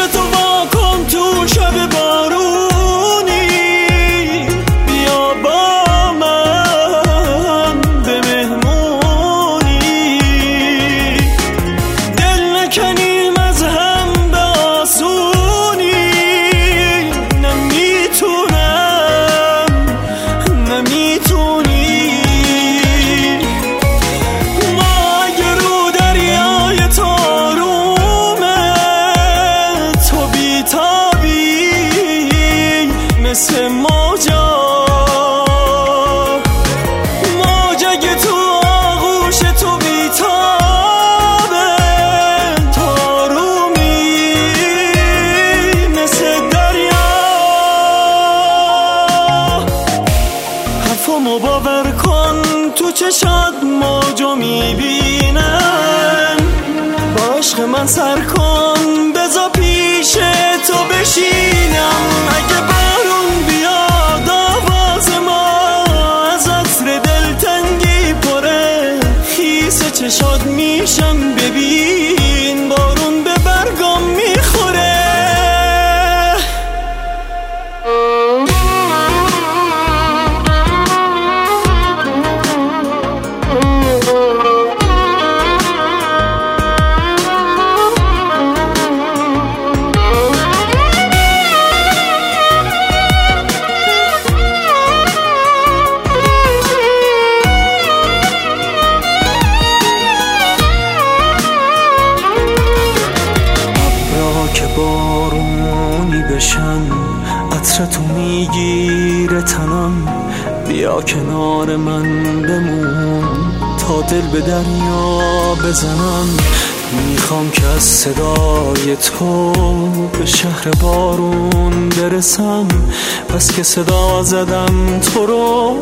چتر تو با مثل موجا. موج اگه تو آغوش تو بیتابه. تارومی مثل دریا. حرفامو باور کن تو چشات موجو می‌بینن با عشق من سر کن. بارونی بشن عطرتو می‌گیره تنم. بیا کنار من بمون. تا دل به دریا بزنم. می‌خوام که از صدای تو به شهر بارون برسم. پس که صدا زدم تو رو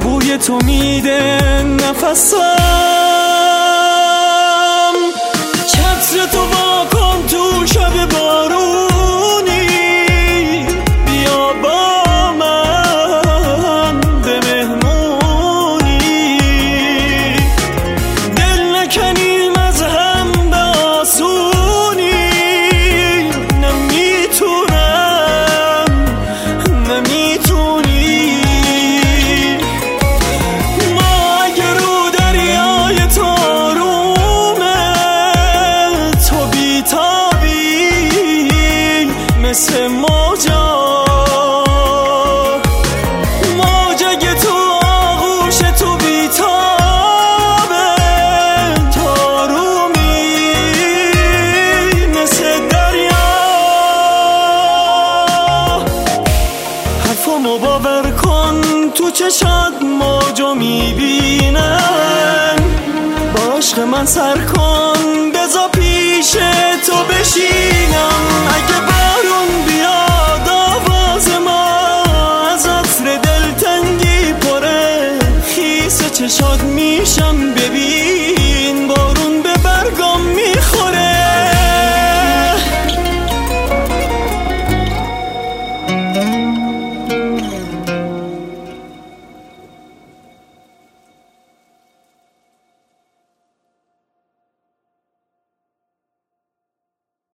بوی تو میده نفسم. چتر تو مثل موجا. موج اگه تو آغوش تو بیتابه. تارومی مثل دریا. حرفامو باور کن تو چشات موجو می‌بینن با عشق من سر کن بذار چه چشات میشم ببین. بارون به برگام می‌خواد